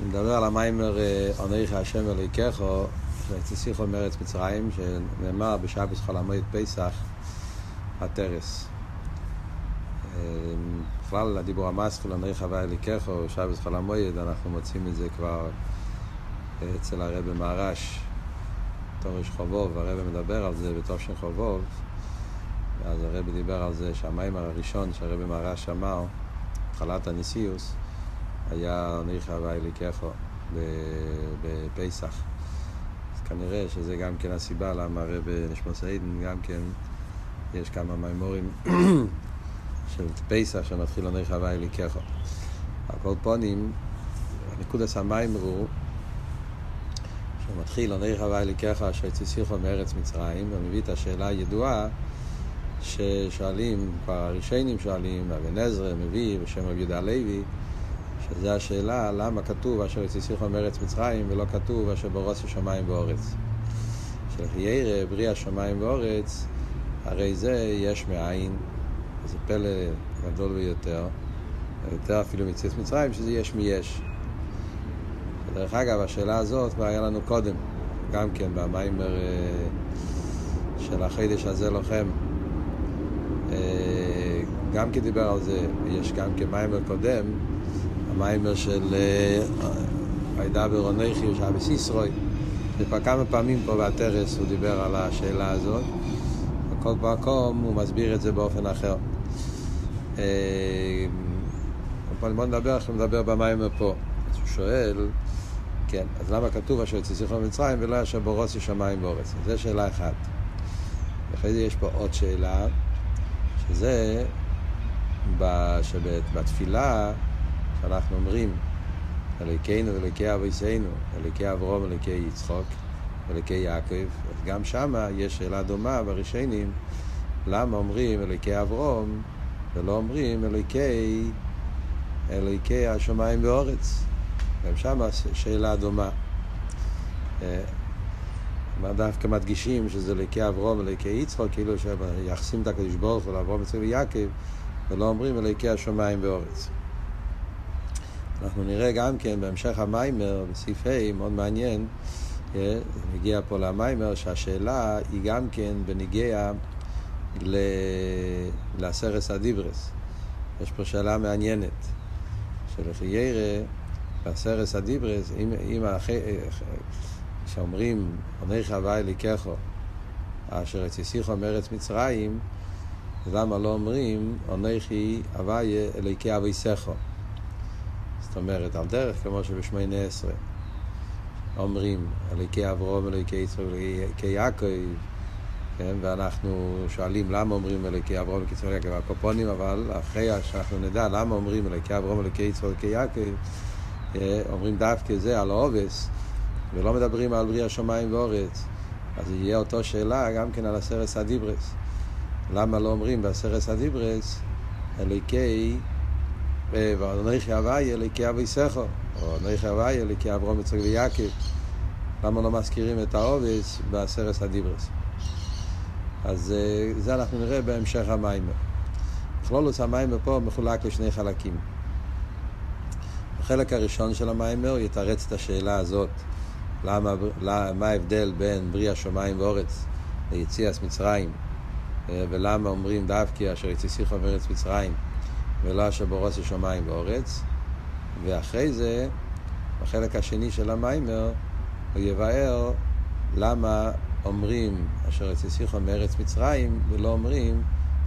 אני מדבר על המיימר עונך השם אלוהיכךו, שיחו מארץ מצרים, שנאמר בשבת חול המועד פסח, הטרס. בכלל, הדיבור המסחיל, עונך הווה אלוהיכךו, שבת חול המועד, אנחנו מוצאים את זה כבר אצל הרבי מהרש, תורש חובוב, הרבי מדבר על זה בתושן חובוב, אז הרבי דיבר על זה שהמיימר הראשון שהרבי מהרש אמר, התחלת הניסיוס, היה ניחא ואיליקחו בפסח. אז כנראה שזה גם כן הסיבה למה הרב נשמוס עידן, גם כן יש כמה מימורים של פסח שמתחיל ניחא ואיליקחו. על כל פונים, נקודס המיימר הוא שמתחיל ניחא ואיליקחו שיציסיכו מארץ מצרים, ומביא את השאלה הידועה ששואלים, כבר הראשונים שואלים, אבן עזרא מביא בשם רבי יהודה הלוי, שזו השאלה למה כתוב אשר יציסיכו מארץ מצרים ולא כתוב אשר ברוס השמיים ואורץ. שלחיירא בריא השמיים ואורץ, הרי זה יש מאין, זה פלא גדול ביותר, יותר אפילו מציץ מצרים, שזה יש מיש. דרך אגב, השאלה הזאת כבר היה לנו קודם, גם כן במיימר של החידש הזה לוחם. גם כי דיבר על זה, יש גם כמיימר קודם, המיימר של וידבר עונכי שהיה בסיסרוי, וכבר כמה פעמים פה בטרס הוא דיבר על השאלה הזאת, בכל מקום הוא מסביר את זה באופן אחר. בוא נדבר, אנחנו נדבר במיימר פה. אז הוא שואל, כן, אז למה כתוב אשר יצא זכרו במצרים ולא אשר בורוסי שמיים ואורץ? זו שאלה אחת. ואחרי זה יש פה עוד שאלה, שזה שבתפילה שאנחנו אומרים אלוקינו ואלוקי אביסנו, אלוקי אברום, אלוקי יצחוק, אלוקי יעקב, גם שם יש שאלה דומה בראשונים, למה אומרים אלוקי אברום ולא אומרים אלוקי, אלוקי השמיים ואורץ. גם שם שאלה דומה. מה דווקא מדגישים שזה אלוקי אברום, אלוקי יצחוק, כאילו שמייחסים את הקדוש ברוך הוא לאברום, ויעקב, ולא אומרים אלוקי השמיים ואורץ. אנחנו נראה גם כן בהמשך המיימר, בסעיף ה', מאוד מעניין, נגיע פה למיימר, שהשאלה היא גם כן בניגיע לעשרס הדיברס. יש פה שאלה מעניינת, שלפי ירא, בעשרס הדיברס, אם, אם שאומרים, עונך הוואי לקחו, אשר הציסיכו מארץ מצרים, למה לא אומרים, עונכי הוואי אליקי אביסכו? אומרת, על דרך כמו שבשמונה עשרה אומרים, אליקי אברום, אליקי יצחק, אליקי יעקב, כן? ואנחנו שואלים למה אומרים אליקי אברום, אליקי יצחק, אליקי הקופונים, אבל אחרי שאנחנו נדע למה אומרים אליקי אברום, אליקי יצחק, אליקי יעקב, אומרים דווקא זה על העובס, ולא מדברים על בריאה שמיים ואורץ, אז יהיה אותו שאלה גם כן על הסרס הדיברס. למה לא אומרים בסרס הדיברס אליקי ואנכי הוויה אליקי אביסכו או אנכי הוויה אליקי אברום יצחק ויעקב. למה לא מזכירים את העובס בסרס הדיברס? אז זה אנחנו נראה בהמשך המיימר. כלולוס המיימר פה מחולק לשני חלקים. החלק הראשון של המיימר יתרץ את השאלה הזאת למה, מה ההבדל בין בריאה שמיים ואורץ ליציאס מצרים? ולמה אומרים דווקא אשר יציסיכו מארץ מצרים ולא אשר בורוס השמיים ואורץ ואחרי זה בחלק השני של המיימר הוא יבאר למה אומרים אשר יציסיכו מארץ מצרים ולא אומרים,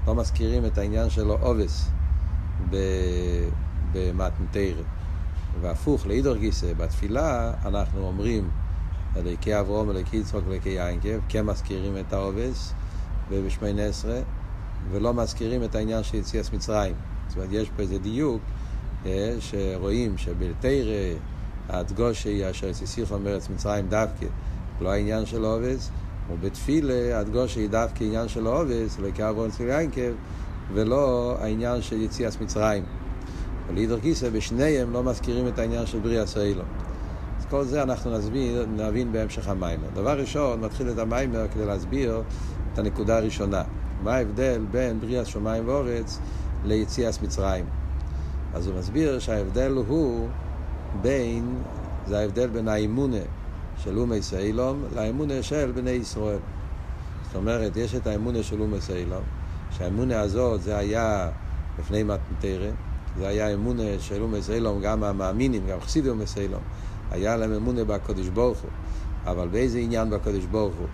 לא מזכירים את העניין שלו עובס במתנתר והפוך לאידור גיסא בתפילה אנחנו אומרים אליקי אברום, אליקי יצחוק, אליקי יינקב כן מזכירים את העובס ובשמונה עשרה, ולא מזכירים את העניין של יציאס מצרים. זאת אומרת, יש פה איזה דיוק שרואים שבתרא הדגושי אשר יסיסיכו מארץ מצרים דווקא, לא העניין של עובס, ובתפילה הדגושי דווקא עניין של עובס, אלוקי אברהם צליינקב, ולא העניין של יציאס מצרים. ולידור גיסא בשניהם לא מזכירים את העניין של בריאה סוילו. אז כל זה אנחנו נסביר, נבין בהמשך המיימר. דבר ראשון, נתחיל את המיימר כדי להסביר את הנקודה הראשונה. מה ההבדל בין בריאת שמיים ואורץ ליציאס מצרים? אז הוא מסביר שההבדל הוא בין זה ההבדל בין האמונה של אומי סיילום לאמונה של בני ישראל. זאת אומרת, יש את האמונה של אומי סיילום, שהאמונה הזאת זה היה לפני מתנתרא, זה היה אמונה של אומי סיילום, גם המאמינים, גם חסידי אומי סיילום, היה להם אמונה בקדוש ברוך הוא, אבל באיזה עניין בקדוש ברוך הוא?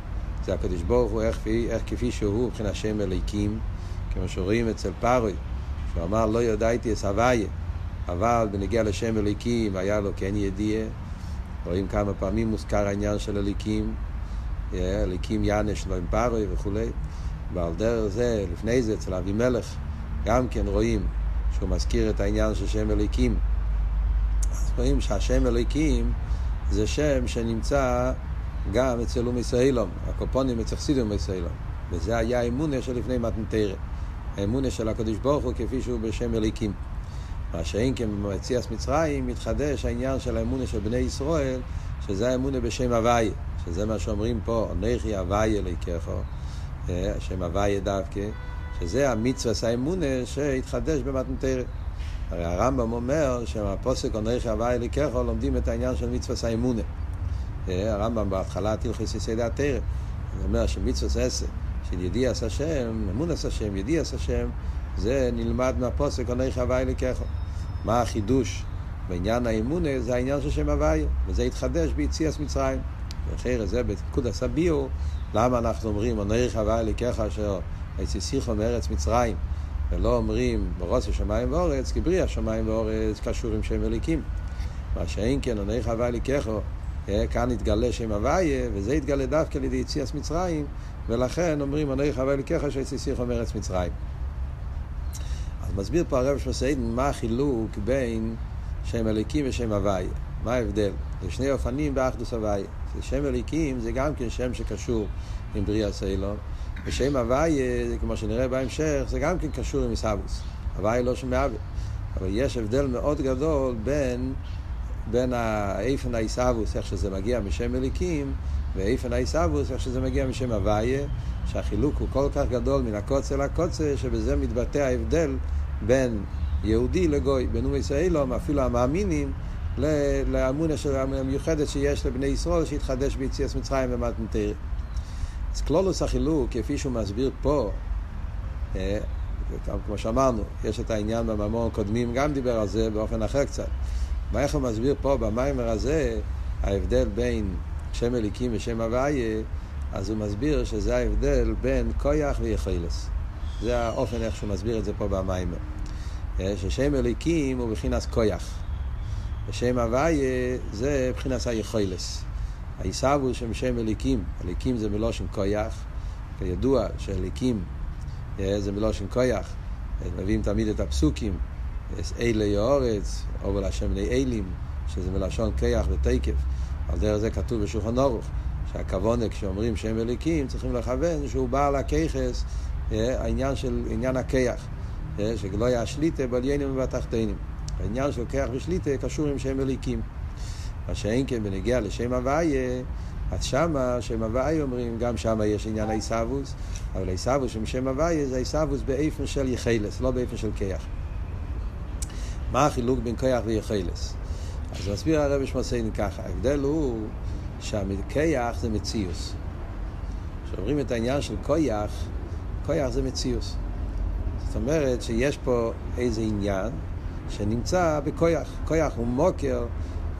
זה הקדוש ברוך הוא איך, איך כפי שהוא מבחינת שם אליקים, כמו שרואים אצל פארוי, שהוא אמר לא ידעתי את הוויה, אבל בנגיע לשם אליקים היה לו כן ידיעה, רואים כמה פעמים מוזכר העניין של אליקים, אליקים יענש לא עם וכולי, ועל דרך זה, לפני זה אצל אבימלך, גם כן רואים שהוא מזכיר את העניין של שם אליקים. אז רואים שהשם אליקים זה שם שנמצא גם אצל אומי סהילום, הקופונים אצל חסידים אומי סהילום. וזה היה האמונה לפני מתנתרא. האמונה של הקדוש ברוך הוא כפי שהוא בשם אליקים. מה שאין כן מצרים מתחדש העניין של האמונה של בני ישראל, שזה האמונה בשם הוויה, שזה מה שאומרים פה, נכי הוויה אליקךו, השם הוויה דווקא, שזה המצווה האמונה שהתחדש במתנתרא. הרי הרמב"ם אומר שהפוסק נכי הוויה אליקךו לומדים את העניין של מצווה האמונה. הרמב"ם בהתחלה תלכס יסד התרא, הוא אומר שמצווה עשר של ידיעס השם, אמונס השם, ידיעס השם, זה נלמד מהפוסק עונך הוואי לקחו. מה החידוש בעניין האמונה? זה העניין של שם הוואי, וזה התחדש ביציאס מצרים. ואחרי זה בפקודס הביאו, למה אנחנו אומרים עונך הוואי לקחו אשר היציסיכו מארץ מצרים, ולא אומרים ברוס השמיים ואורץ, כי בריא השמיים ואורץ קשור עם שם אליקים. מה שאין כן עונך הוואי לקחו כאן התגלה שם הוויה, וזה התגלה דווקא על ידי יציאס מצרים, ולכן אומרים, אני חווה אלוקיך שיציסיכו מארץ מצרים. אז מסביר פה הרב שמסעידן מה החילוק בין שם אליקים ושם הוויה. מה ההבדל? זה שני אופנים באחדוס הוויה. שם אליקים זה גם כן שם שקשור עם בריאה סיילון, ושם הוויה, כמו שנראה בהמשך, זה גם כן קשור עם עיסאוויס. הוויה לא שם. אבל יש הבדל מאוד גדול בין בין האיפן האיסאוווס, איך שזה מגיע משם אליקים, ואיפן האיסאוווס, איך שזה מגיע משם הוויה, שהחילוק הוא כל כך גדול מן הקוצה לקוצה, שבזה מתבטא ההבדל בין יהודי לגוי, בין אומי ישראלום, אפילו המאמינים, לאמונה המיוחדת שיש לבני ישראל שהתחדש ביציאס מצרים ומתנתר. אז כלולוס החילוק, כפי שהוא מסביר פה, אה, כמו שאמרנו, יש את העניין במאמור הקודמים, גם דיבר על זה באופן אחר קצת. מה איך הוא מסביר פה במיימר הזה, ההבדל בין שם אליקים ושם הוויה, אז הוא מסביר שזה ההבדל בין כויח ויכולס. זה האופן איך שהוא מסביר את זה פה במיימר. ששם אליקים הוא בחינת כויח. ושם הוויה זה בחינת היכולס. העיסבו שם שם אליקים, אליקים זה מלושן כויח, כידוע שאליקים זה מלושן כויח, מביאים תמיד את הפסוקים, אלי האורץ, או בלשם בני אלים, שזה מלשון כיח ותקף. על דרך זה כתוב בשולחן אורוך, שהכוונה כשאומרים שם אליקים צריכים לכוון שהוא בעל הכיכס, העניין של עניין הכיח, שלא היה שליטה בעליינים ובתחתינים. העניין של כיח ושליטה קשור עם שם אליקים. מה שאין כן בנגיע לשם הוויה, אז שמה, שם הוויה אומרים, גם שמה יש עניין העיסאוווס, אבל העיסאוווס עם שם הוויה זה העיסאוווס באיפן של יחלס, לא באיפן של כיח. מה החילוק בין כיח ויכלס? אז מסביר הרב שמוסיין ככה, ההבדל הוא שהכיח זה מציוס. כשאומרים את העניין של כיח, כיח זה מציוס. זאת אומרת שיש פה איזה עניין שנמצא בכיח. כיח הוא מוקר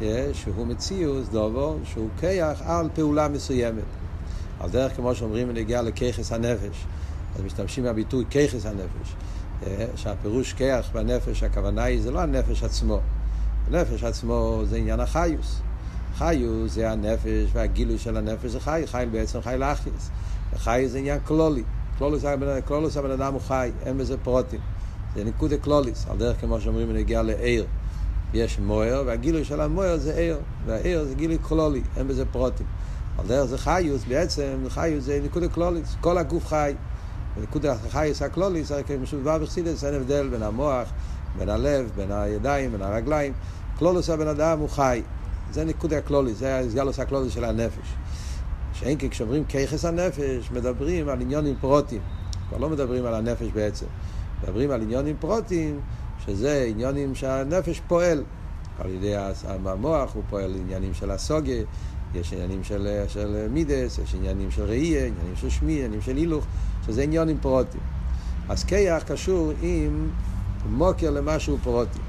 אה, שהוא מציוס, דובו, שהוא כיח על פעולה מסוימת. על דרך כמו שאומרים בנגיעה לכיחס הנפש, אז משתמשים בביטוי כיחס הנפש. אה, שהפירוש כיח בנפש, הכוונה היא, זה לא הנפש עצמו. הנפש עצמו זה עניין החיוס. חיוס זה הנפש והגילוי של הנפש זה חי, חי בעצם חי לאחיוס. חי זה עניין קלולי. קלולוס הבן אדם הוא חי, אין בזה פרוטים. זה ניקוד קלוליס, על דרך כמו שאומרים בנגיעה לעיר. יש מויר, והגילוי של המויר זה עיר, והעיר זה גילוי קלולי, אין בזה פרוטים. על דרך זה חיוס, בעצם חיוס זה ניקוד קלוליס, כל הגוף חי. ונקודה החייס הכלוליס, כשמדובר בחסידס אין הבדל בין המוח, בין הלב, בין הידיים, בין הרגליים. קלולוס הבן אדם הוא חי. זה נקודה הקלוליס, זה הסגלוס הקלוליס של הנפש. שאין כי כשאומרים כיחס הנפש, מדברים על עניונים פרוטים. כבר לא מדברים על הנפש בעצם. מדברים על עניונים פרוטים, שזה עניונים שהנפש פועל. על ידי המוח הוא פועל עניינים של הסוגה, יש עניינים של, של מידס, יש עניינים של ראייה, עניינים של שמי, עניינים של הילוך, שזה עניונים פרוטים. אז כיח קשור עם מוקר למשהו פרוטי.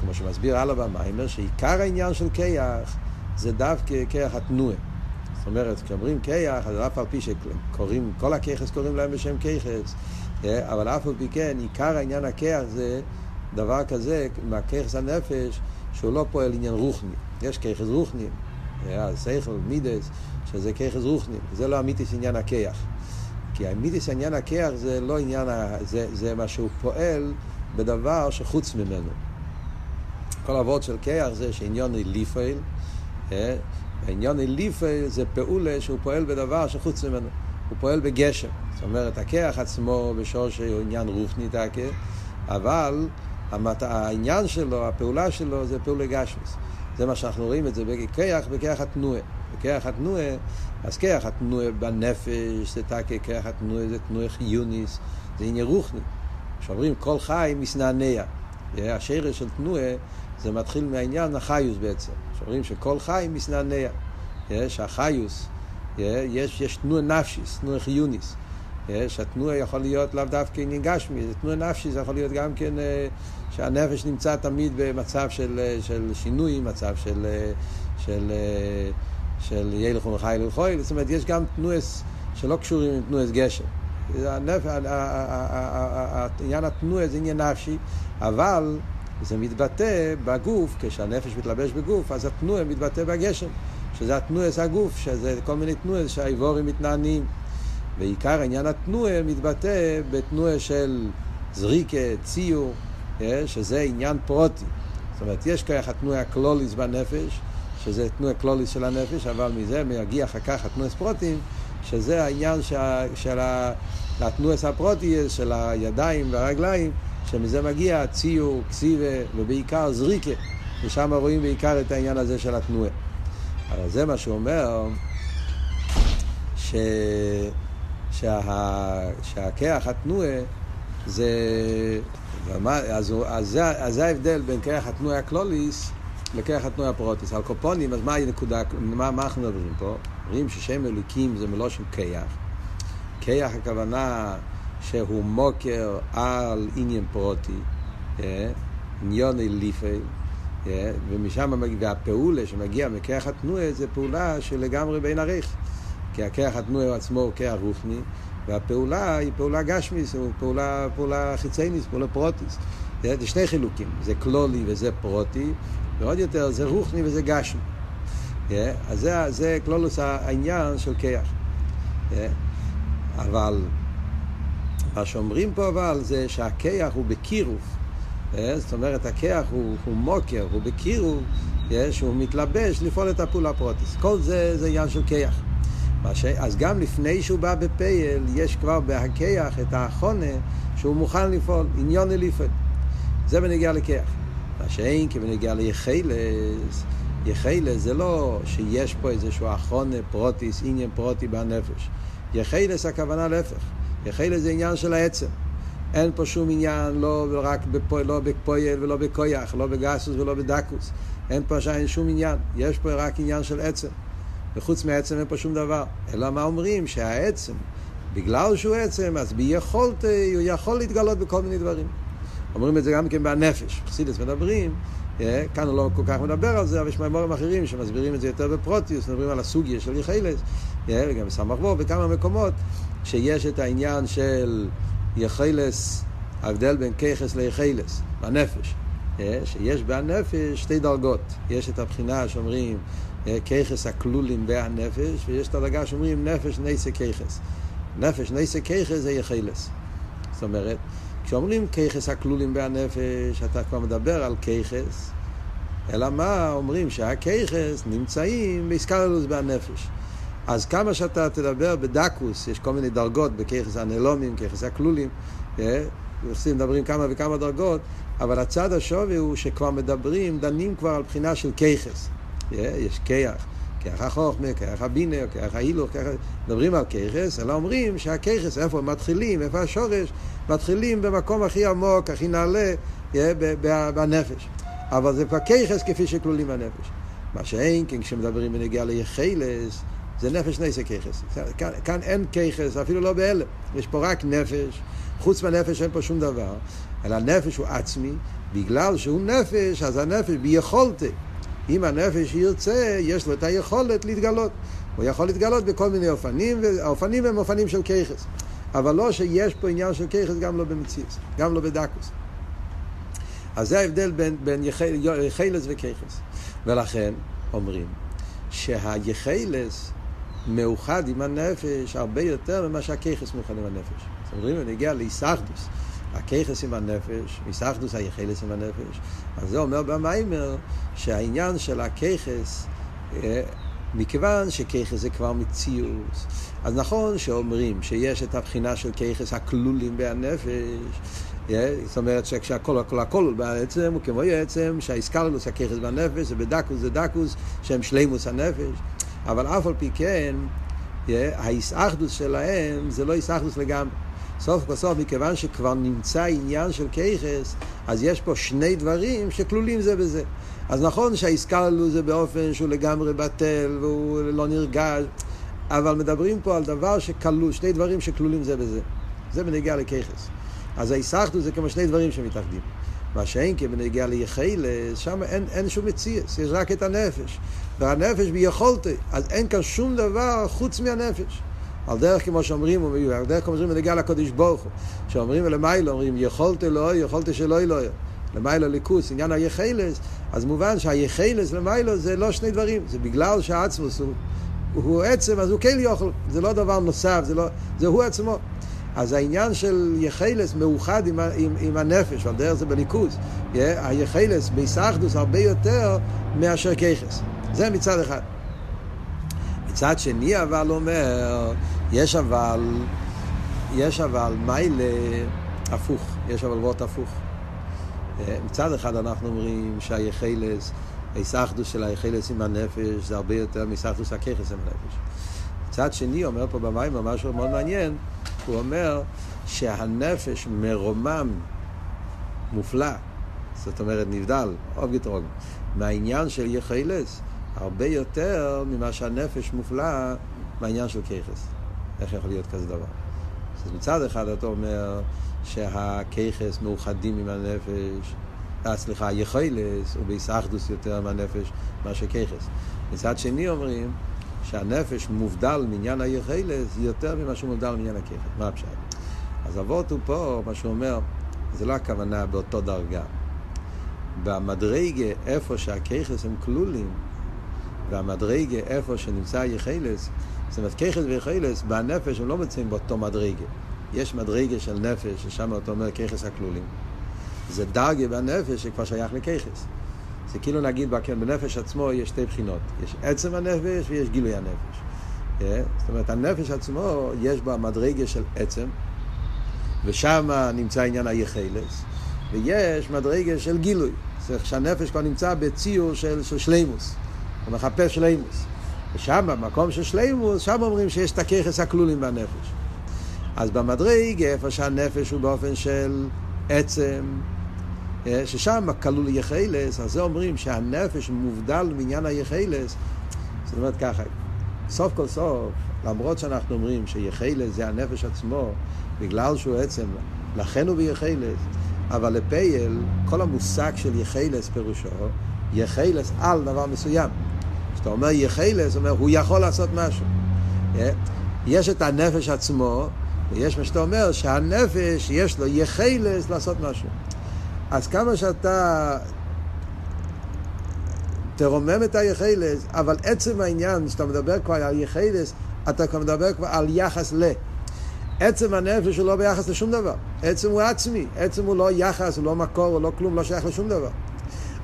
כמו שמסביר הלאה במיימר, שעיקר העניין של כיח זה דווקא כיח התנועה. זאת אומרת, כשאומרים כיח, אז אף על פי שקוראים, כל הכיחס קוראים להם בשם כיחס, אה, אבל אף על פי כן, עיקר העניין הכיח זה דבר כזה, מהכיחס הנפש, שהוא לא פועל עניין רוחני. יש כיחס רוחני, אה, מידס, שזה כיחס רוחני, זה לא אמיתיס עניין הכיח. כי אמיתיס עניין הכיח זה לא עניין, זה, זה מה שהוא פועל בדבר שחוץ ממנו. כל אבות של כיח זה שעניון ליפל, אה, העניון ליפל זה פעולה שהוא פועל בדבר שחוץ ממנו. הוא פועל בגשם. זאת אומרת, הכיח עצמו בשורשי הוא עניין רוחני תקה, אבל המת... העניין שלו, הפעולה שלו, זה פעולה גשמוס. זה מה שאנחנו רואים את זה בכיח, בכיח התנועה. בכיח התנועה, אז כיח התנועה בנפש, זה תקה, כיח התנועה זה תנועה חיוניס, זה עניין רוחני. כשאומרים כל חי מסנענע. השרש של תנועה זה מתחיל מהעניין החיוס בעצם. שאומרים שכל חי מסנענע. שהחיוס, יש, יש תנועה נפשיס, תנועה חיוניס. שהתנועה יכול להיות לאו דווקא עניין גשמי, זה תנועה נפשי, זה יכול להיות גם כן אה, שהנפש נמצא תמיד במצב של, אה, של שינוי, מצב של, אה, של, של ילך ומחי ללכוי, זאת אומרת, יש גם תנועס שלא קשורים עם תנועס גשם. עניין התנועה זה עניין נפשי, אבל זה מתבטא בגוף, כשהנפש מתלבש בגוף, אז התנועה מתבטא בגשם, שזה התנועס הגוף, שזה כל מיני תנועס שהאיבורים מתנענים. ועיקר עניין התנועה מתבטא בתנועה של זריקה, ציור, אה, שזה עניין פרוטי. זאת אומרת, יש כוח התנועה הקלוליס בנפש, שזה תנועה קלוליס של הנפש, אבל מזה מגיע אחר כך התנועס פרוטים, שזה העניין שה, של התנועס הפרוטי, של הידיים והרגליים, שמזה מגיע ציור, קסיבה, ובעיקר זריקה, ושם רואים בעיקר את העניין הזה של התנועה. אבל זה מה שהוא אומר, ש... שה, שהכיח התנועה זה... אז, אז, אז זה ההבדל בין כיח התנועה הקלוליס לכיח התנועה הפרוטיס. על קופונים, אז מה הנקודה, מה, מה אנחנו מדברים פה? אומרים ששם אלוקים זה מלושן כיח. כיח הכוונה שהוא מוקר על עניין פרוטי, אה, עניון אה, ומשם, והפעולה שמגיע מכיח התנועה זה פעולה שלגמרי בין עריך. כי הכיח התנועה עצמו הוא כיח רוחני, והפעולה היא פעולה גשמיס, הוא פעולה, פעולה חיצייניס, פעולה פרוטיס. זה, זה שני חילוקים, זה קלולי וזה פרוטי, ועוד יותר זה רוחני וזה גשמי. Yeah, אז זה, זה קלולוס העניין של כיח. Yeah, אבל מה שאומרים פה אבל זה שהכיח הוא בקירוב. Yeah, זאת אומרת, הכיח הוא, הוא מוקר, הוא בקירוב, yeah, שהוא מתלבש לפעול את הפעולה פרוטיס. כל זה זה עניין של כיח. ש... אז גם לפני שהוא בא בפייל, יש כבר בהכיח את האחונה שהוא מוכן לפעול, עניון לפעול. זה בנגיע לכיח. מה שאין כי בנגיע ליחילס, יחילס זה לא שיש פה איזשהו אחונה פרוטיס, עניין פרוטי בנפש. יחילס הכוונה להפך. יחילס זה עניין של העצם. אין פה שום עניין, לא רק בפועל, לא בפועל ולא בכויח, לא בגסוס ולא בדקוס. אין פה שום עניין. יש פה רק עניין של עצם. וחוץ מהעצם אין פה שום דבר. אלא מה אומרים? שהעצם, בגלל שהוא עצם, אז ביכולת, הוא יכול להתגלות בכל מיני דברים. אומרים את זה גם כן בנפש. חסידס מדברים, אה, כאן הוא לא כל כך מדבר על זה, אבל יש מימורים אחרים שמסבירים את זה יותר בפרוטיוס, מדברים על הסוגיה של יחילס, אה, וגם בסמ"ך בו, בכמה מקומות, שיש את העניין של יחילס, ההבדל בין כיחס ליחילס, בנפש. אה, שיש בנפש שתי דרגות. יש את הבחינה שאומרים כיחס הכלולים והנפש, ויש את הדרגה שאומרים נפש נסה כיחס. נפש נסה כיחס זה יחילס. זאת אומרת, כשאומרים כיחס הכלולים והנפש, אתה כבר מדבר על כיחס, אלא מה אומרים שהכיחס נמצאים באיסקללוס בהנפש. אז כמה שאתה תדבר בדקוס, יש כל מיני דרגות בכיחס הנלומים, כיחס הכלולים, אה, מדברים כמה וכמה דרגות, אבל הצד השווי הוא שכבר מדברים, דנים כבר על בחינה של כיחס. יש כיח, כיח החוכמה, כיח הבינה, כיח ההילוך, כיח... מדברים על כיחס, אלא אומרים שהכיחס, איפה הם מתחילים, איפה השורש, מתחילים במקום הכי עמוק, הכי נעלה, בנפש. אבל זה כבר ככס כפי שכלולים בנפש. מה שאין, כן כשמדברים בנגיעה ליחלס, זה נפש נסק ככס. כאן, כאן אין ככס, אפילו לא באלה. יש פה רק נפש, חוץ מהנפש אין פה שום דבר, אלא הנפש הוא עצמי, בגלל שהוא נפש, אז הנפש ביכולתי. אם הנפש ירצה, יש לו את היכולת להתגלות. הוא יכול להתגלות בכל מיני אופנים, והאופנים הם אופנים של ככס. אבל לא שיש פה עניין של ככס גם לא במציאות, גם לא בדקוס. אז זה ההבדל בין, בין יחלס וככס. ולכן אומרים שהיחלס מאוחד עם הנפש הרבה יותר ממה שהככס מאוחד עם הנפש. אז אומרים, אני אגיע לאיסאחדוס, הככס עם הנפש, איסאחדוס היחלס עם הנפש. אז זה אומר במיימר שהעניין של הככס אה, מכיוון שככס זה כבר מציאות, אז נכון שאומרים שיש את הבחינה של ככס הכלולים בהנפש, זאת אומרת שכשהכל הכל הכל בעצם הוא כמו עצם, שהאיסקללוס הככס בנפש זה בדקוס זה דקוס שהם שלימוס הנפש, אבל אף על פי כן האיסאחדוס שלהם זה לא איסאחדוס לגמרי. סוף כל סוף, מכיוון שכבר נמצא עניין של ככס, אז יש פה שני דברים שכלולים זה בזה. אז נכון שהאיסקללו זה באופן שהוא לגמרי בטל והוא לא נרגש, אבל מדברים פה על דבר שכלול, שני דברים שכלולים זה בזה. זה בנגיעה לככס. אז האיסחטו זה כמו שני דברים שמתאחדים. מה שאין כי בנגיעה ליחילס, שם אין, אין שום מציאס, יש רק את הנפש. והנפש ביכולתי, אז אין כאן שום דבר חוץ מהנפש. על דרך כמו שאומרים, על דרך כמו שאומרים בנגיעה לקודש ברוך הוא. שאומרים ולמיילו, אומרים יכולתי לא, יכולתי שלא לא. למיילו ליכוס, עניין היחילס, אז מובן שהיחילס למיילו זה לא שני דברים, זה בגלל שהעצמוס הוא, הוא עצם, אז הוא כן יוכל, זה לא דבר נוסף, זה, לא, זה הוא עצמו. אז העניין של יחילס מאוחד עם, עם, עם הנפש, ועל דרך זה בליכוז. היחילס בהיסחדוס הרבה יותר מאשר ככס. זה מצד אחד. מצד שני אבל אומר, יש אבל, יש אבל מיילה הפוך, יש אבל וורט הפוך. מצד אחד אנחנו אומרים שהיחילס, ההיסחדוס של היחילס עם הנפש זה הרבה יותר מהיסחדוס הככס עם הנפש. מצד שני אומר פה במים משהו מאוד מעניין, הוא אומר שהנפש מרומם מופלא, זאת אומרת נבדל, יותר מהעניין של יחילס, הרבה יותר ממה שהנפש מופלא מהעניין של ככס. איך יכול להיות כזה דבר? אז מצד אחד אתה אומר שהככס מאוחדים עם הנפש, אה, סליחה, היכולס הוא בהיסחדוס יותר מהנפש מאשר ככס. מצד שני אומרים שהנפש מובדל מעניין היכולס יותר ממה שהוא מובדל מעניין הככס. מה הפשט? אז אבות הוא פה, מה שהוא אומר, זה לא הכוונה באותו דרגה. במדרגה, איפה שהככס הם כלולים, והמדרגה, איפה שנמצא היכולס, זאת אומרת, ככס ויכולס, בנפש הם לא מצאים באותו מדרגה. יש מדרגה של נפש, ששם אתה אומר ככס הכלולים. זה דרגה בנפש שכבר שייך לככס. זה כאילו נגיד, בנפש עצמו יש שתי בחינות. יש עצם הנפש ויש גילוי הנפש. Yeah, אה? זאת אומרת, הנפש עצמו, יש בה מדרגה של עצם, ושם נמצא עניין היחלס, ויש מדרגה של גילוי. זאת שהנפש כבר נמצא בציור של, של שלימוס, הוא מחפש שלימוס. ושם, במקום של שלימוס, שם אומרים שיש את הככס הכלולים בנפש. אז במדרגה, איפה שהנפש הוא באופן של עצם, אה, ששם כלול יחלס, אז זה אומרים שהנפש מובדל מעניין היחלס. זאת אומרת ככה, סוף כל סוף, למרות שאנחנו אומרים שיחלס זה הנפש עצמו, בגלל שהוא עצם, לכן הוא ביחלס, אבל לפייל, כל המושג של יחלס פירושו, יחלס על דבר מסוים. כשאתה אומר יחלס, אומר, הוא יכול לעשות משהו. אה, יש את הנפש עצמו, ויש מה שאתה אומר, שהנפש יש לו יחלס לעשות משהו. אז כמה שאתה תרומם את היחלס, אבל עצם העניין, שאתה מדבר כבר על יחלס, אתה כבר מדבר כבר על יחס ל... עצם הנפש הוא לא ביחס לשום דבר. עצם הוא עצמי. עצם הוא לא יחס, הוא לא מקור, הוא לא כלום, לא שייך לשום דבר.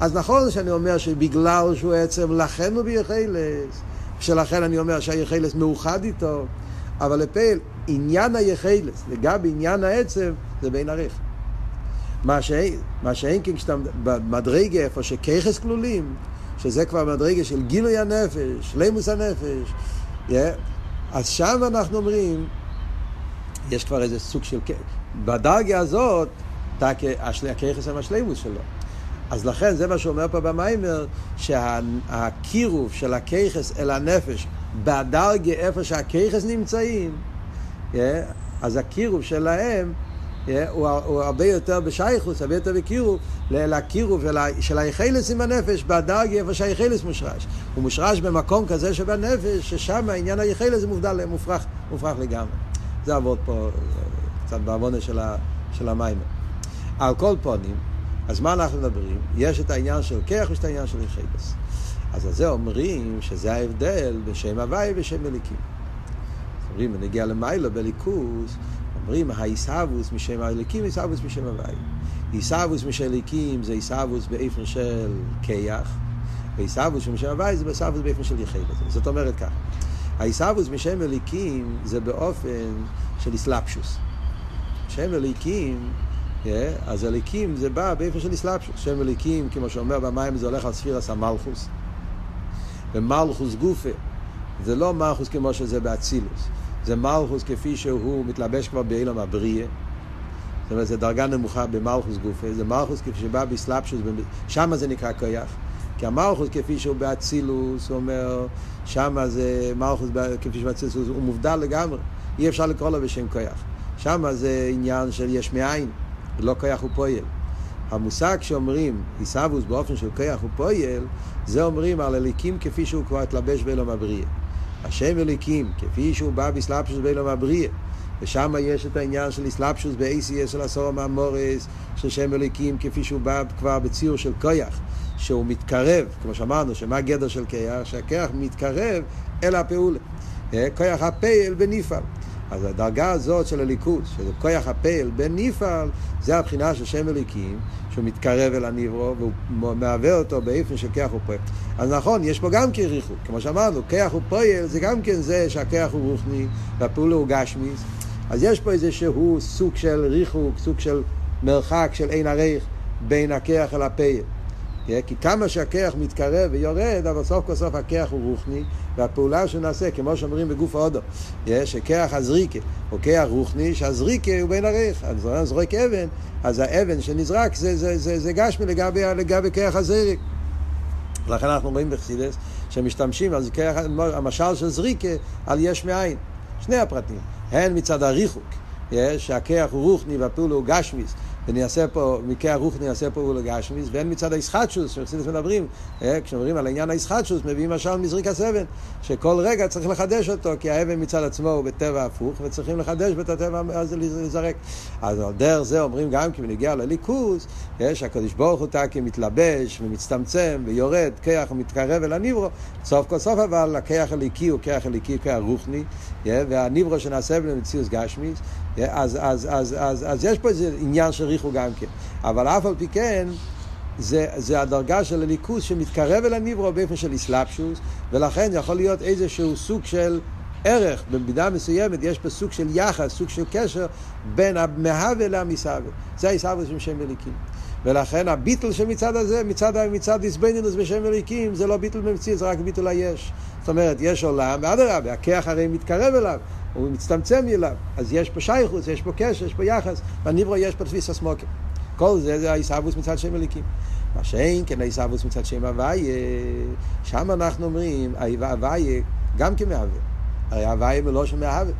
אז נכון שאני אומר שבגלל שהוא עצם, לכן הוא ביחלס, שלכן אני אומר שהיחלס מאוחד איתו, אבל לפעיל, עניין היחלס, לגבי עניין העצם, זה בין עריך. מה שאין כן כשאתה במדרגה איפה שככס כלולים, שזה כבר מדרגה של גילוי הנפש, שלימוס הנפש, yeah, אז שם אנחנו אומרים, יש כבר איזה סוג של... בדרגה הזאת, הככס הם השלימוס שלו. אז לכן זה מה שאומר פה במיימר, שהקירוב של הכיכס אל הנפש, בדרגה איפה שהכיכס נמצאים, אז הקירוב שלהם הוא, הרבה יותר בשייכוס, הרבה יותר בקירוב, לקירוב של היחלס עם הנפש, בדרגה איפה שהיחלס מושרש. הוא מושרש במקום כזה שבנפש, ששם העניין היחלס מובדל, מופרך, מופרך לגמרי. זה עבוד פה קצת בעוונה של המיימר. על כל פונים, אז מה אנחנו מדברים? יש את העניין של כיח ויש את העניין של יחלס. אז על זה אומרים שזה ההבדל בין שם הוואי ושם מליקים. אומרים, בנגיע למיילו בליכוס, אומרים, העיסאוווס משם הליקים, עיסאוווס משם הוואי. עיסאוווס משם הליקים זה עיסאוווס באיפן של כיח, ועיסאוווס משם הוואי זה עיסאוווס באיפן של יחלס. זאת אומרת ככה, העיסאוווס משם הליקים זה באופן של איסלאפשוס. שם הליקים? אז הליקים זה בא באיפה של אסלאפשוס. שם הליקים, כמו שאומר במים, זה הולך על ספירס המלכוס. ומלכוס גופה, זה לא מלכוס כמו שזה באצילוס. זה מלכוס כפי שהוא מתלבש כבר באילום הבריאה. זאת אומרת, זו דרגה נמוכה במלכוס גופה. זה מלכוס כפי שבא באסלאפשוס, שם זה נקרא כויח. כי המלכוס כפי שהוא באצילוס, הוא אומר, שם זה מלכוס כפי שבאצילוס, הוא מובדל לגמרי. אי אפשר לקרוא לו בשם כויח. שם זה עניין של יש מאין. ולא כוח ופועל. המושג שאומרים עיסאוווס באופן של כוח ופועל, זה אומרים על אליקים כפי שהוא כבר התלבש באלום הבריאה. השם אליקים, כפי שהוא בא בסלאפשוס באלום הבריאה, ושם יש את העניין של אסלאפשוס ב-ACS של עשור המאמורס, של שם אליקים כפי שהוא בא כבר בציור של כוח, שהוא מתקרב, כמו שאמרנו, שמה הגדר של כוח? שהכוח מתקרב אל הפעולה. אה, כוח הפעל בנפעל. אז הדרגה הזאת של הליכוז, של כוח הפעל בנפעל, זה הבחינה של שם אליקים, שהוא מתקרב אל הניברו, והוא מהווה אותו באיפן של כוח ופועל. אז נכון, יש פה גם כן ריחוק, כמו שאמרנו, כוח ופועל זה גם כן זה שהכוח הוא רוחני, והפעולה הוא גשמיס. אז יש פה איזשהו סוג של ריחוק, סוג של מרחק של אין ערך בין הכוח אל הפעל. כי כמה שהכיח מתקרב ויורד, אבל סוף כל סוף הכיח הוא רוחני, והפעולה שנעשה, כמו שאומרים בגוף ההודו, שכיח הזריקה הוא כיח רוחני, שהזריקה הוא בין ערך. אז זורק אבן, אז האבן שנזרק זה, זה, זה, זה גשמי לגבי, לגבי כיח הזריק. לכן אנחנו רואים בחסידס שמשתמשים על כיח, המשל של זריקה על יש מאין. שני הפרטים, הן מצד הריחוק, שהכיח הוא רוחני והפעולה הוא גשמיס, ונעשה פה, מקרה הרוח נעשה פה ולגשמיס, והן מצד הישחטשוס, שחסידס מדברים, אה, כשמדברים על עניין הישחטשוס, מביאים משל מזריקת אבן, שכל רגע צריך לחדש אותו, כי האבן מצד עצמו הוא בטבע הפוך, וצריכים לחדש את הטבע הזה לזרק. אז על דרך זה אומרים גם כי בנגיע לליכוז, אה, שהקדוש ברוך הוא תקי מתלבש ומצטמצם ויורד, כיח ומתקרב אל הניברו, סוף כל סוף אבל הכיח הליקי הוא כיח הליקי, כיח רוחני, אה, והניברו שנעשה בו מציאוס גשמיס, אז, אז, אז, אז, אז יש פה איזה עניין של ריחו גם כן. אבל אף על פי כן, זה, זה הדרגה של הליכוז שמתקרב אל הניברו באופן של איסלאפשוס, ולכן יכול להיות איזשהו סוג של ערך, במידה מסוימת יש פה סוג של יחס, סוג של קשר בין המהווה למסהווה. זה העיסאווה של שם אליקים. ולכן הביטל שמצד הזה, מצד, מצד איסבנינוס בשם אליקים, זה לא ביטל במציאות, זה רק ביטל היש. זאת אומרת, יש עולם, ואדרבה, הכיח הרי מתקרב אליו, הוא מצטמצם אליו, אז יש פה שייכוס, יש פה קשר, יש פה יחס, בניברו יש פה תפיס הסמוקים. כל זה זה העיסאוווס מצד שם אליקים. מה שאין כן העיסאוווס מצד שם הוויה, שם אנחנו אומרים, הוויה גם כמהווה. הרי הוויה מלושן מהווה.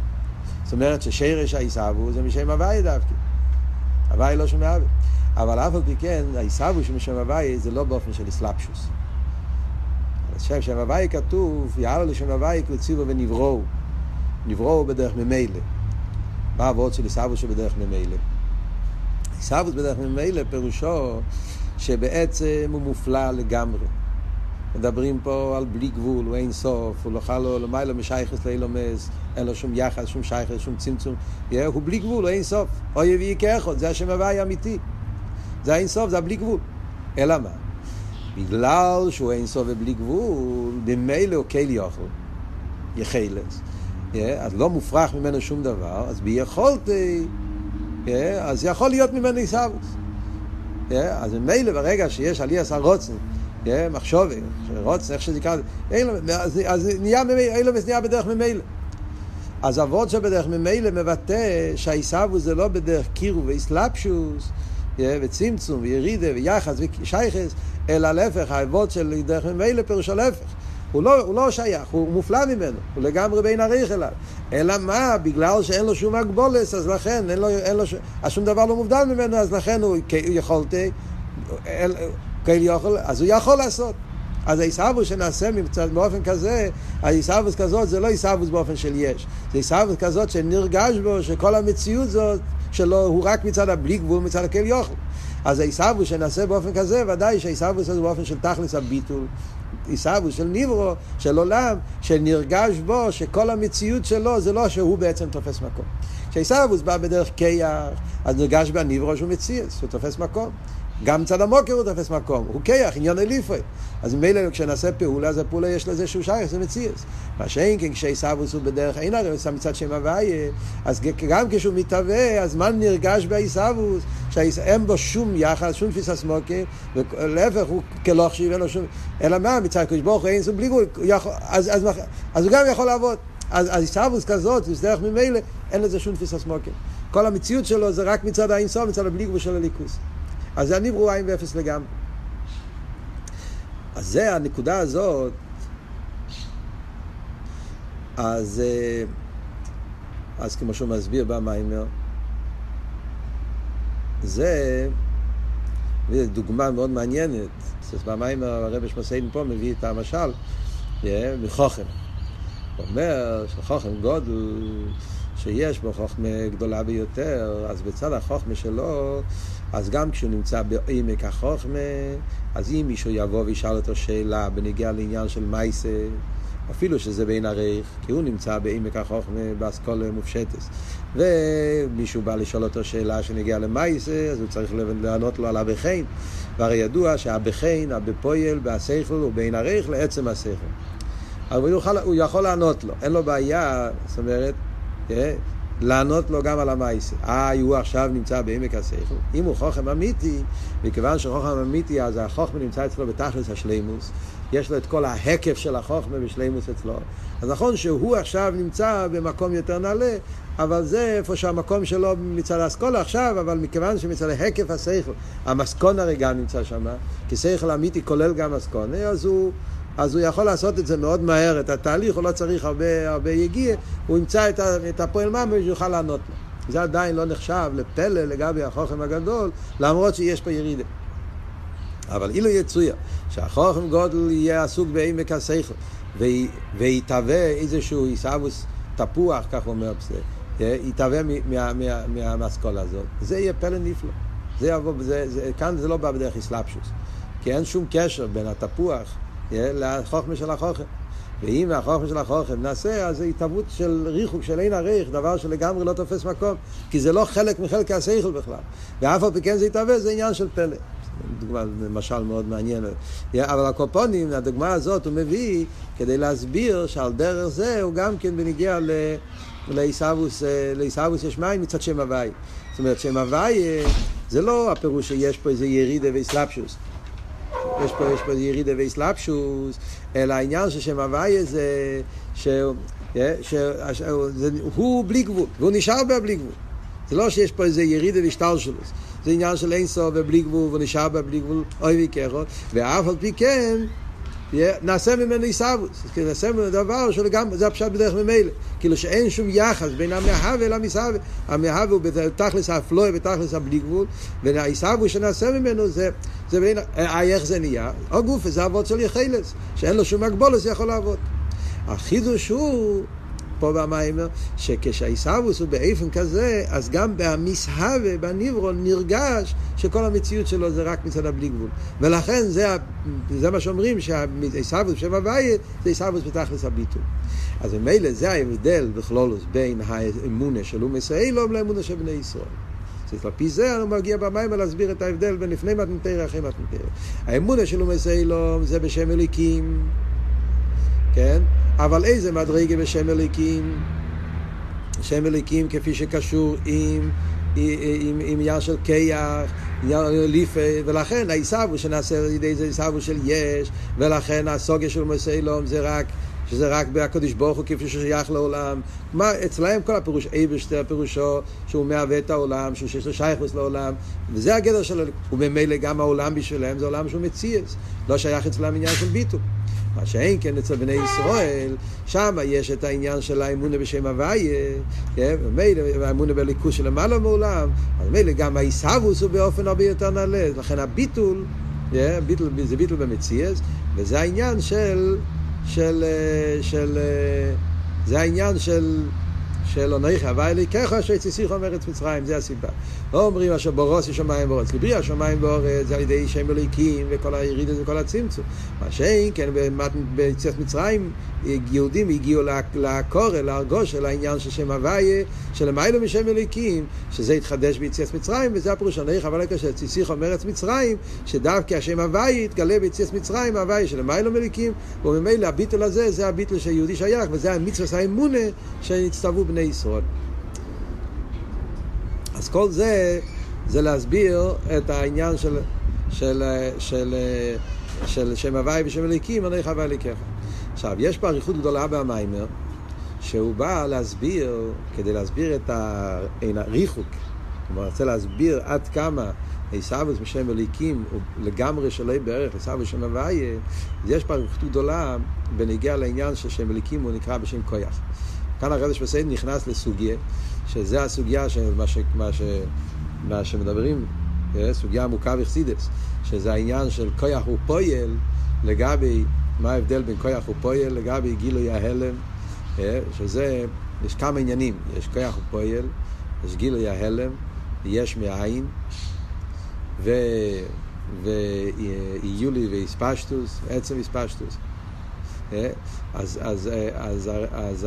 זאת אומרת ששרש העיסאוווס זה משם הוויה דווקא. הוויה לא שם מהווה. אבל אף על פי כן, העיסאוווס משם הוויה זה לא באופן של אסלאפשוס. שם שם הוויה כתוב, יעלה לשם הוויה כלציבו ונבראו. נבראו בדרך ממילא. מה העבוד של עיסאוווס שבדרך ממילא? עיסאוווס בדרך ממילא פירושו שבעצם הוא מופלא לגמרי. מדברים פה על בלי גבול, הוא אין סוף, הוא לא חל לו למעלה משייכס לאילומס, אין לו שום יחס, שום שייכס, שום צמצום. הוא בלי גבול, הוא אין סוף. אוי יביא כאחד, זה השם הוואי האמיתי. זה אין סוף, זה הבלי גבול. אלא מה? בגלל שהוא אין סוף ובלי גבול, במילא הוא קל יוכל, יחלס. אז לא מופרך ממנו שום דבר, אז ביכולתי, אז יכול להיות ממנו עיסאוווס. אז ממילא ברגע שיש עליאס הרוצן, מחשובה, רוצן, איך שזה קרה, אז נהיה ממילא, אילומס נהיה בדרך ממילא. אז אבות שבדרך ממילא מבטא שהעיסאוווס זה לא בדרך קירו ואיסלאפשוס, וצמצום וירידה ויחס ושייכס, אלא להפך, האבות של דרך ממילא פירושו להפך. הוא לא, הוא לא שייך, הוא מופלא ממנו, הוא לגמרי בין עריך אליו. אלא מה, בגלל שאין לו שום הגבולס, אז לכן, אין לו, אין לו, אז שום דבר לא מובדל ממנו, אז לכן הוא יכול, אז הוא יכול לעשות. אז העיסאוווס שנעשה באופן כזה, העיסאוווס כזאת זה לא עיסאוווס באופן של יש, זה עיסאוווס כזאת שנרגש בו שכל המציאות זאת שלו הוא רק מצד הבלי גבול, מצד הכל יוכל. אז העיסאוווס שנעשה באופן כזה, ודאי שהעיסאוווס הזה באופן של תכלס הביטול, עיסאוווס של ניברו, של עולם, שנרגש בו שכל המציאות שלו זה לא שהוא בעצם תופס מקום. כשעיסאוווס בא בדרך קייח, אז נרגש בניברו שהוא מציאס, הוא תופס מקום. גם צד המוקר הוא תופס מקום, הוא כיח, עניון אליפוי. אז ממילא כשנעשה פעולה, אז הפעולה יש לזה שהוא שייך, זה מציאס. מה שאין כן כשעיסאוווס הוא בדרך אין הרי עושה מצד שם הוויה, אז גם כשהוא מתהווה, אז מה נרגש בעיסאוווס? שאין בו שום יחס, שום תפיסה סמוקר, ולהפך הוא כלוך שיב, אין לו שום... אלא מה, מצד קדוש ברוך הוא אין סום בלי גבול, אז, אז, אז הוא גם יכול לעבוד. אז עיסאוווס כזאת, זה דרך ממילא, אין לזה שום תפיסה סמוקר. כל המציאות שלו זה רק מצד האינסוף, מצד הבלי גבול של הליכוס. אז זה הנבראו עין ואפס לגמרי. אז זה הנקודה הזאת, אז, אה, אז כמו שהוא מסביר במיימר, זה, דוגמה מאוד מעניינת, במיימר הרבי שמסיין פה מביא את המשל מחוכם. הוא אומר שחוכם גודל שיש בו חוכמה גדולה ביותר, אז בצד החוכמה שלו, אז גם כשהוא נמצא בעמק החוכמה, אז אם מישהו יבוא וישאל אותו שאלה בנגיע לעניין של מייסה, אפילו שזה בין הרייך, כי הוא נמצא בעמק החוכמה באסכולה מופשטס. ומישהו בא לשאול אותו שאלה שנגיע למייסה, אז הוא צריך לענות לו על הבכיין. והרי ידוע שהבכיין, הבפויל, בהסייכל, הוא בין הרייך לעצם הסייכל. אבל הוא יכול, הוא יכול לענות לו, אין לו בעיה, זאת אומרת? לענות לו גם על המייסה. אה, הוא עכשיו נמצא בעמק השכל. אם הוא חוכם אמיתי, מכיוון שחוכם אמיתי, אז החוכמה נמצא אצלו בתכלס השלימוס. יש לו את כל ההקף של החוכמה בשלימוס אצלו. אז נכון שהוא עכשיו נמצא במקום יותר נעלה, אבל זה איפה שהמקום שלו מצד האסכולה עכשיו, אבל מכיוון שמצד ההקף השכל, המסקון הרי גם נמצא שם, כי שכל אמיתי כולל גם מסקונה, אז הוא... אז הוא יכול לעשות את זה מאוד מהר, את התהליך, הוא לא צריך הרבה, הרבה יגיע, הוא ימצא את, את הפועל ממש ויוכל לענות לו. זה עדיין לא נחשב לפלא לגבי החוכם הגדול, למרות שיש פה ירידה. אבל אילו יצויה שהחוכם גודל יהיה עסוק בעמק השכל ויתהווה איזשהו עיסאוווס תפוח, כך הוא אומר, יתהווה מהאסכולה הזאת, זה יהיה פלא נפלא. זה יבוא, זה, זה, כאן זה לא בא בדרך אסלאפשוס, כי אין שום קשר בין התפוח לחוכמה של החוכם. ואם החוכמה של החוכם נעשה, אז זה התהוות של ריחוק, של אין הריח, דבר שלגמרי לא תופס מקום, כי זה לא חלק מחלק השכל בכלל. ואף על פי כן זה יתהווה, זה עניין של פלא. דוגמה, משל מאוד מעניין. אבל הקופונים, הדוגמה הזאת הוא מביא כדי להסביר שעל דרך זה הוא גם כן בניגיע לעיסאוווס יש מים מצד שם הוואי. זאת אומרת, שם הוואי זה לא הפירוש שיש פה איזה ירידה ואיסלאפשוס. יש פה, יש פה ירידה ואיסלאפשוס, אלא העניין של שם הוויה זה שהוא בלי גבול, והוא נשאר בלי גבול. זה לא שיש פה איזה ירידה והשתלשלוס, זה עניין של אין סוף ובלי גבול, והוא נשאר בלי גבול, אוי וככות, ואף על פי כן, נעשה ממנו עיסאוווס, נעשה ממנו דבר שלגמרי, זה הפשט בדרך ממילא. כאילו שאין שום יחס בין המהווה למסהווה. המהווה הוא בתכלס האפלוי ותכלס הבלי גבול, והעיסאוווס שנעשה ממנו זה, זה בין, אה, איך זה נהיה? או גוף, זה אבות של יחילס, שאין לו שום הגבולת, זה יכול לעבוד. החידוש הוא פה במיימר, שכשהעיסאוווס הוא באיפן כזה, אז גם במסהווה, בניברון, נרגש שכל המציאות שלו זה רק מצד הבלי גבול. ולכן זה, זה מה שאומרים, שהעיסאוווס שם הוויה זה עיסאוווס בתכלס הביטול. אז ממילא זה ההבדל בכלולוס בין האמונה של אומס האילום לאמונה של בני ישראל. אז על פי זה אני מגיע במים להסביר את ההבדל בין לפני מתנתרא אחרי מתנתרא. האמונה של אומס האילום זה בשם אליקים, כן? אבל איזה מדרגה בשם אליקים? שם אליקים כפי שקשור עם עם עניין של כיח, עניין ליפה, ולכן העיסאוו שנעשה על ידי זה עיסאוו של יש, ולכן הסוגיה של מסילום זה רק שזה רק בהקדוש ברוך הוא כפי ששייך לעולם. מה, אצלהם כל הפירוש אייבשטר, פירושו שהוא מהווה את העולם, שהוא שיש לו שייכוס לעולם, וזה הגדר שלו, וממילא גם העולם בשבילם זה עולם שהוא מציאס, לא שייך אצלם עניין של ביטול. מה שאין כן אצל בני ישראל, שם יש את העניין של האמונה בשם הוויה, כן? ומילא האמונה בליכוס של למעלה מעולם, אז מילא גם העיסאוווס הוא באופן הרבה יותר נעלה, לכן הביטול, כן? ביטול זה ביטול במציאס, וזה העניין של של, אה, של, אה, זה העניין של, של עונך הווי אליקך אשר יצסיחו מארץ מצרים, זה הסיבה. לא אומרים אשר בורוס יש שמיים באורץ, לברי השמיים באורץ זה על ידי שם אלוהיקים וכל היריד הזה וכל הצמצום. מה שאין, כן, ביציאת מצרים יהודים הגיעו לקורא, להרגוש של העניין של שם הוויה, שלמיילו משם אלוהיקים, שזה התחדש ביציאת מצרים, וזה הפירוש עונך הווי אליקך אשר יצסיחו מארץ מצרים, שדווקא השם הוויה יתגלה ביציאת מצרים, הוויה שלמיילו מליקים, וממילא הביטול הזה זה הביטול שיהודי שייך, וזה המצווה האמונה שהצטוו בני ישראל. אז כל זה, זה להסביר את העניין של, של, של, של שם הוואי ושם אליקים, אני חווה אליקיך. עכשיו, יש פה אריכות גדולה במיימר, שהוא בא להסביר, כדי להסביר את הריחוק, כלומר, רוצה להסביר עד כמה עיסאוויס בשם אליקים הוא לגמרי שלא בערך עיסאוויס בשם הוויה, יש פה אריכות גדולה בנגיע לעניין ששם אליקים הוא נקרא בשם קויח. כאן הרדש בסייד נכנס לסוגיה שזה הסוגיה של מה, ש, מה, ש, מה שמדברים, אה, סוגיה עמוקה וחסידס, שזה העניין של כוח ופועל לגבי, מה ההבדל בין כוח ופועל לגבי גילוי ההלם, אה, שזה, יש כמה עניינים, יש כוח ופועל, יש גילוי ההלם, יש מאין, ו... ואיולי ואיספשטוס, עצם איספשטוס. אה, אז, אז, אז, אז, אז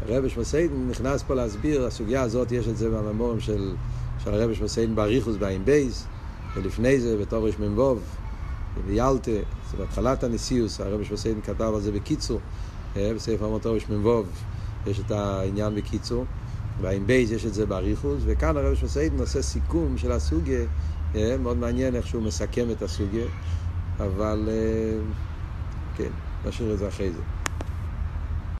הרבי שמסיידן נכנס פה להסביר, הסוגיה הזאת יש את זה בממורים של, של הרבי שמסיידן באריכוס בעין בייס, ולפני זה בתור ראש מ"ו, ביאלטה, זה בהתחלת הנשיאוס, הרבי שמסיידן כתב על זה בקיצור, בספר ראש מ"ו, יש את העניין בקיצור, בעין בייס יש את זה באריכוס, וכאן הרבי שמסיידן עושה סיכום של הסוגיה, אה, מאוד מעניין איך שהוא מסכם את הסוגיה, אבל אה, כן, נשאיר את זה אחרי זה.